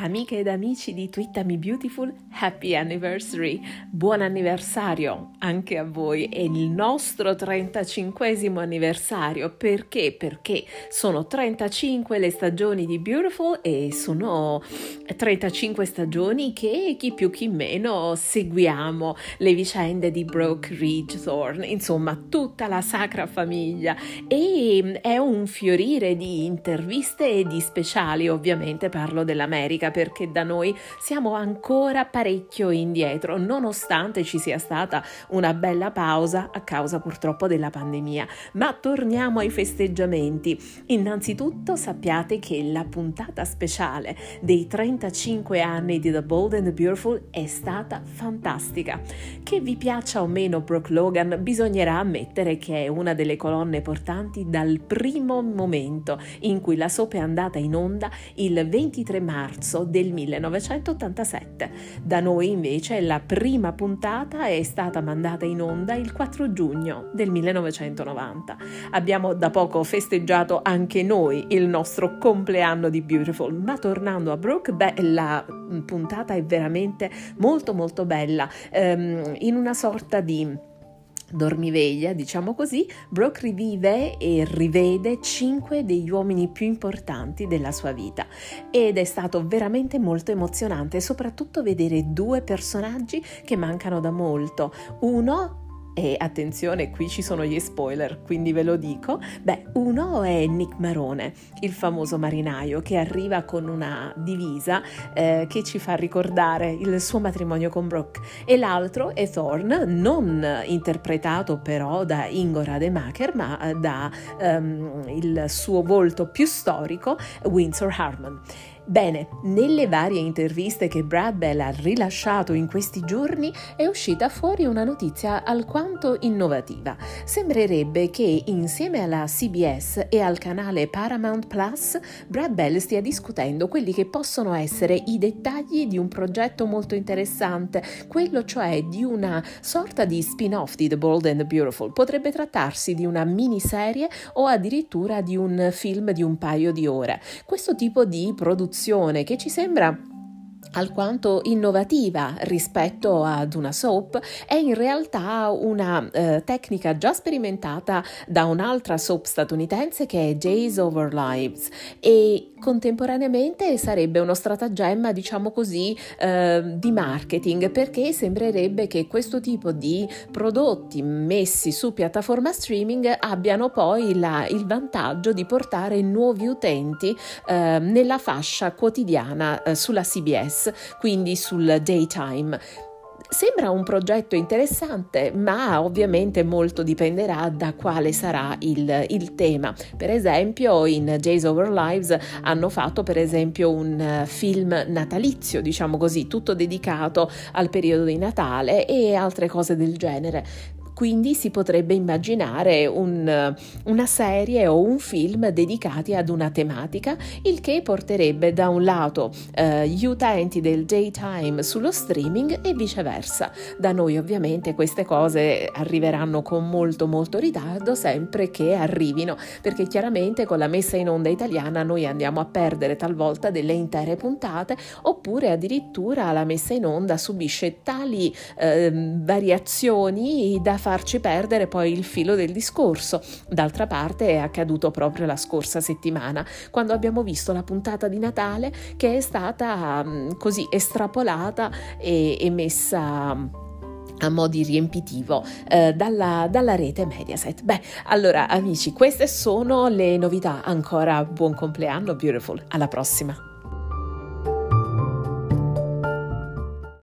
Amiche ed amici di Twittami Beautiful, happy anniversary! Buon anniversario anche a voi! È il nostro 35 anniversario. Perché? Perché sono 35 le stagioni di Beautiful e sono 35 stagioni che chi più chi meno seguiamo le vicende di Brooke Ridge Thorne, insomma tutta la sacra famiglia e è un fiorire di interviste e di speciali, ovviamente parlo dell'America perché da noi siamo ancora parecchio indietro, nonostante ci sia stata una bella pausa a causa purtroppo della pandemia. Ma torniamo ai festeggiamenti. Innanzitutto sappiate che la puntata speciale dei 35 anni di The Bold and the Beautiful è stata fantastica. Che vi piaccia o meno Brooke Logan, bisognerà ammettere che è una delle colonne portanti dal primo momento in cui la soap è andata in onda il 23 marzo marzo del 1987. Da noi invece la prima puntata è stata mandata in onda il 4 giugno del 1990. Abbiamo da poco festeggiato anche noi il nostro compleanno di Beautiful, ma tornando a Brooke, beh, la puntata è veramente molto molto bella, ehm, in una sorta di dormiveglia, diciamo così, Brooke rivive e rivede cinque degli uomini più importanti della sua vita ed è stato veramente molto emozionante, soprattutto vedere due personaggi che mancano da molto. Uno e attenzione, qui ci sono gli spoiler, quindi ve lo dico. Beh, uno è Nick Marone, il famoso marinaio che arriva con una divisa eh, che ci fa ricordare il suo matrimonio con Brooke. E l'altro è Thorne, non interpretato però da Ingo Rademacher, ma eh, da um, il suo volto più storico, Windsor Harmon. Bene, nelle varie interviste che Brad Bell ha rilasciato in questi giorni è uscita fuori una notizia alquanto innovativa. Sembrerebbe che insieme alla CBS e al canale Paramount Plus Brad Bell stia discutendo quelli che possono essere i dettagli di un progetto molto interessante, quello cioè di una sorta di spin-off di The Bold and the Beautiful. Potrebbe trattarsi di una miniserie o addirittura di un film di un paio di ore. Questo tipo di produzione produzione che ci sembra alquanto innovativa rispetto ad una soap è in realtà una eh, tecnica già sperimentata da un'altra soap statunitense che è Days Over Lives. E contemporaneamente sarebbe uno stratagemma diciamo così eh, di marketing perché sembrerebbe che questo tipo di prodotti messi su piattaforma streaming abbiano poi la, il vantaggio di portare nuovi utenti eh, nella fascia quotidiana eh, sulla CBS quindi sul daytime. Sembra un progetto interessante, ma ovviamente molto dipenderà da quale sarà il, il, tema. Per esempio, in Days Over Lives hanno fatto per esempio un film natalizio, diciamo così, tutto dedicato al periodo di Natale e altre cose del genere. Quindi si potrebbe immaginare un, una serie o un film dedicati ad una tematica, il che porterebbe da un lato eh, gli utenti del daytime sullo streaming e viceversa. Da noi ovviamente queste cose arriveranno con molto molto ritardo sempre che arrivino, perché chiaramente con la messa in onda italiana noi andiamo a perdere talvolta delle intere puntate oppure addirittura la messa in onda subisce tali eh, variazioni da fare farci perdere poi il filo del discorso. D'altra parte è accaduto proprio la scorsa settimana, quando abbiamo visto la puntata di Natale che è stata mm, così estrapolata e, e messa a mo' di riempitivo eh, dalla, dalla, rete Mediaset. Beh, allora amici, queste sono le novità. Ancora buon compleanno, beautiful. Alla prossima.